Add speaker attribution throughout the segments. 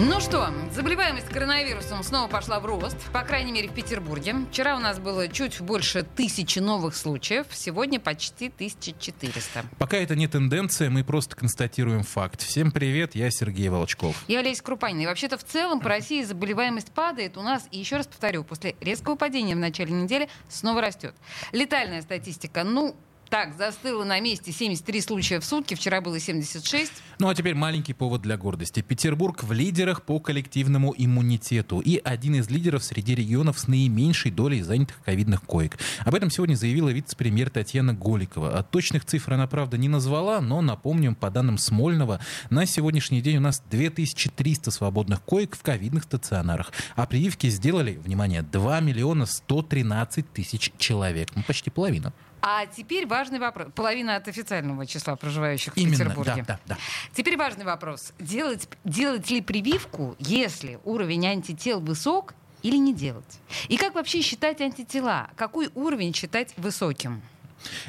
Speaker 1: Ну что, заболеваемость коронавирусом снова пошла в рост, по крайней мере в Петербурге. Вчера у нас было чуть больше тысячи новых случаев, сегодня почти 1400.
Speaker 2: Пока это не тенденция, мы просто констатируем факт. Всем привет, я Сергей Волчков.
Speaker 1: Я Олеся Крупанина. И вообще-то в целом по России заболеваемость падает у нас, и еще раз повторю, после резкого падения в начале недели снова растет. Летальная статистика, ну, так, застыло на месте 73 случая в сутки, вчера было 76.
Speaker 2: Ну а теперь маленький повод для гордости. Петербург в лидерах по коллективному иммунитету и один из лидеров среди регионов с наименьшей долей занятых ковидных коек. Об этом сегодня заявила вице-премьер Татьяна Голикова. От точных цифр она, правда, не назвала, но, напомним, по данным Смольного, на сегодняшний день у нас 2300 свободных коек в ковидных стационарах. А прививки сделали, внимание, 2 миллиона 113 тысяч человек. Ну, почти половина.
Speaker 1: А теперь важный вопрос. Половина от официального числа проживающих в
Speaker 2: Именно,
Speaker 1: Петербурге.
Speaker 2: да, да, да.
Speaker 1: Теперь важный вопрос. Делать, делать ли прививку, если уровень антител высок, или не делать? И как вообще считать антитела? Какой уровень считать высоким?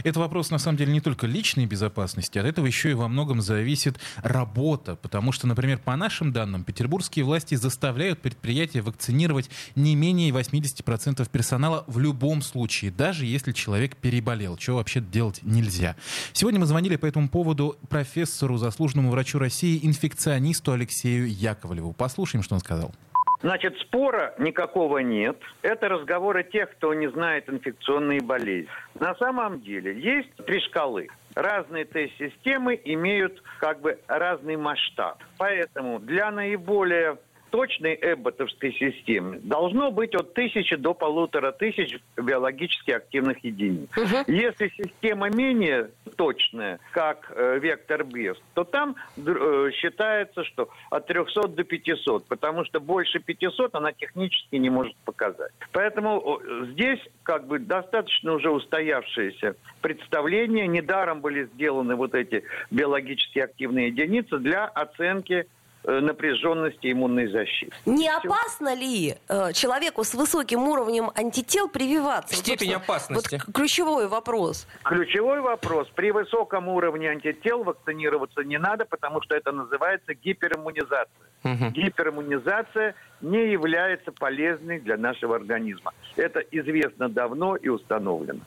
Speaker 2: Это вопрос, на самом деле, не только личной безопасности, от этого еще и во многом зависит работа. Потому что, например, по нашим данным, петербургские власти заставляют предприятия вакцинировать не менее 80% персонала в любом случае, даже если человек переболел, чего вообще делать нельзя. Сегодня мы звонили по этому поводу профессору, заслуженному врачу России, инфекционисту Алексею Яковлеву. Послушаем, что он сказал.
Speaker 3: Значит, спора никакого нет. Это разговоры тех, кто не знает инфекционные болезни. На самом деле есть три шкалы. Разные тест-системы имеют как бы разный масштаб. Поэтому для наиболее точной эбботовской системы должно быть от тысячи до полутора тысяч биологически активных единиц. Если система менее точная, как э, вектор Бест, то там э, считается, что от 300 до 500, потому что больше 500 она технически не может показать. Поэтому здесь как бы достаточно уже устоявшееся представление. Недаром были сделаны вот эти биологически активные единицы для оценки напряженности иммунной защиты.
Speaker 4: Не опасно ли э, человеку с высоким уровнем антител прививаться?
Speaker 5: Степень опасности.
Speaker 4: Вот ключевой вопрос.
Speaker 3: Ключевой вопрос. При высоком уровне антител вакцинироваться не надо, потому что это называется гипериммунизация. Гипериммунизация не является полезной для нашего организма. Это известно давно и установлено.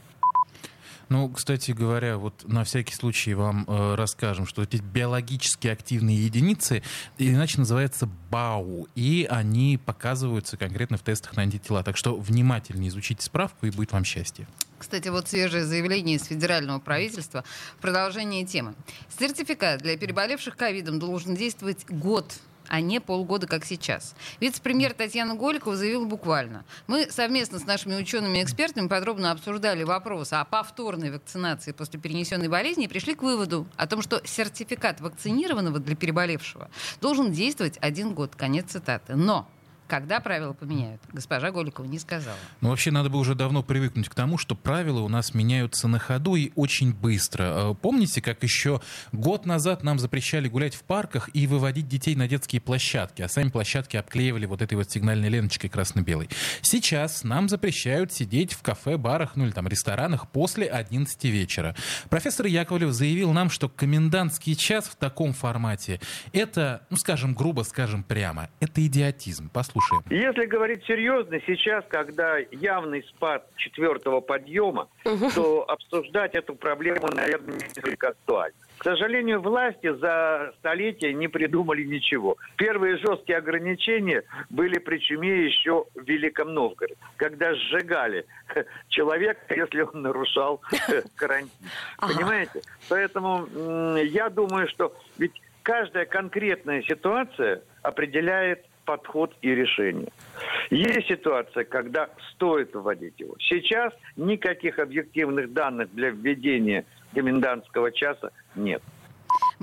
Speaker 2: Ну, кстати говоря, вот на всякий случай вам э, расскажем, что эти биологически активные единицы иначе называются БАУ, и они показываются конкретно в тестах на антитела. Так что внимательнее изучите справку, и будет вам счастье.
Speaker 1: Кстати, вот свежее заявление из федерального правительства в продолжении темы. Сертификат для переболевших ковидом должен действовать год а не полгода, как сейчас. Вице-премьер Татьяна Голикова заявила буквально. Мы совместно с нашими учеными экспертами подробно обсуждали вопрос о повторной вакцинации после перенесенной болезни и пришли к выводу о том, что сертификат вакцинированного для переболевшего должен действовать один год. Конец цитаты. Но когда правила поменяют, госпожа Голикова не сказала.
Speaker 2: Ну, вообще, надо бы уже давно привыкнуть к тому, что правила у нас меняются на ходу и очень быстро. Э, Помните, как еще год назад нам запрещали гулять в парках и выводить детей на детские площадки, а сами площадки обклеивали вот этой вот сигнальной ленточкой красно-белой. Сейчас нам запрещают сидеть в кафе, барах, ну или там ресторанах после 11 вечера. Профессор Яковлев заявил нам, что комендантский час в таком формате это, ну скажем грубо, скажем прямо, это идиотизм. Послушаем.
Speaker 3: Если говорить серьезно, сейчас, когда явный спад четвертого подъема, то обсуждать эту проблему, наверное, несколько актуально. К сожалению, власти за столетия не придумали ничего. Первые жесткие ограничения были при чуме еще в Великом Новгороде, когда сжигали человека, если он нарушал карантин. Понимаете? Поэтому я думаю, что ведь каждая конкретная ситуация определяет подход и решение. Есть ситуация, когда стоит вводить его. Сейчас никаких объективных данных для введения комендантского часа нет.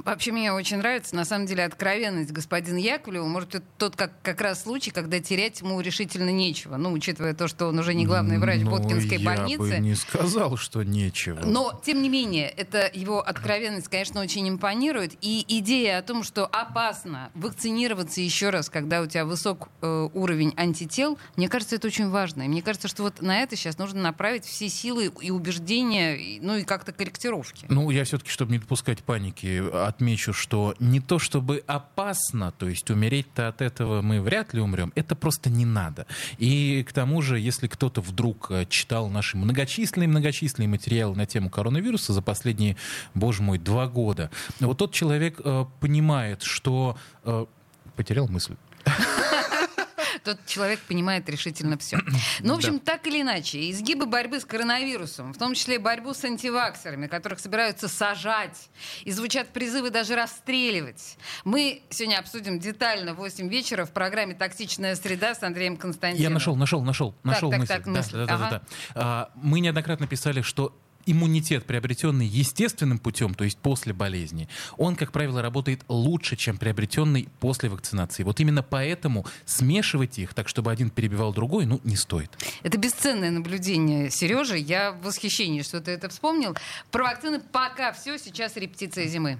Speaker 1: Вообще мне очень нравится, на самом деле, откровенность господина Яковлева. Может, это тот как, как раз случай, когда терять ему решительно нечего. Ну, учитывая то, что он уже не главный врач
Speaker 2: Ну,
Speaker 1: Боткинской
Speaker 2: я
Speaker 1: больницы.
Speaker 2: бы не сказал, что нечего.
Speaker 1: Но, тем не менее, это его откровенность, конечно, очень импонирует. И идея о том, что опасно вакцинироваться еще раз, когда у тебя высок э, уровень антител, мне кажется, это очень важно. И мне кажется, что вот на это сейчас нужно направить все силы и убеждения, ну и как-то корректировки.
Speaker 2: Ну, я все-таки, чтобы не допускать паники, отмечу, что не то чтобы опасно, то есть умереть-то от этого мы вряд ли умрем, это просто не надо. И к тому же, если кто-то вдруг э, читал наши многочисленные-многочисленные материалы на тему коронавируса за последние, боже мой, два года, вот тот человек э, понимает, что... э, потерял мысль.
Speaker 1: Тот человек понимает решительно все. Ну, в общем, так или иначе, изгибы борьбы с коронавирусом, в том числе борьбу с антиваксерами, которых собираются сажать, и звучат призывы даже расстреливать. Мы сегодня обсудим детально в 8 вечера в программе «Токсичная среда» с Андреем Константиновым.
Speaker 2: Я нашел, нашел, нашел, нашел
Speaker 1: так,
Speaker 2: мысль.
Speaker 1: так,
Speaker 2: Да,
Speaker 1: мысль.
Speaker 2: да, да, да,
Speaker 1: Ага.
Speaker 2: да. А, Мы неоднократно писали, что иммунитет, приобретенный естественным путем, то есть после болезни, он, как правило, работает лучше, чем приобретенный после вакцинации. Вот именно поэтому смешивать их так, чтобы один перебивал другой, ну, не стоит.
Speaker 1: Это бесценное наблюдение, Сережа. Я в восхищении, что ты это вспомнил. Про вакцины пока все. Сейчас репетиция зимы.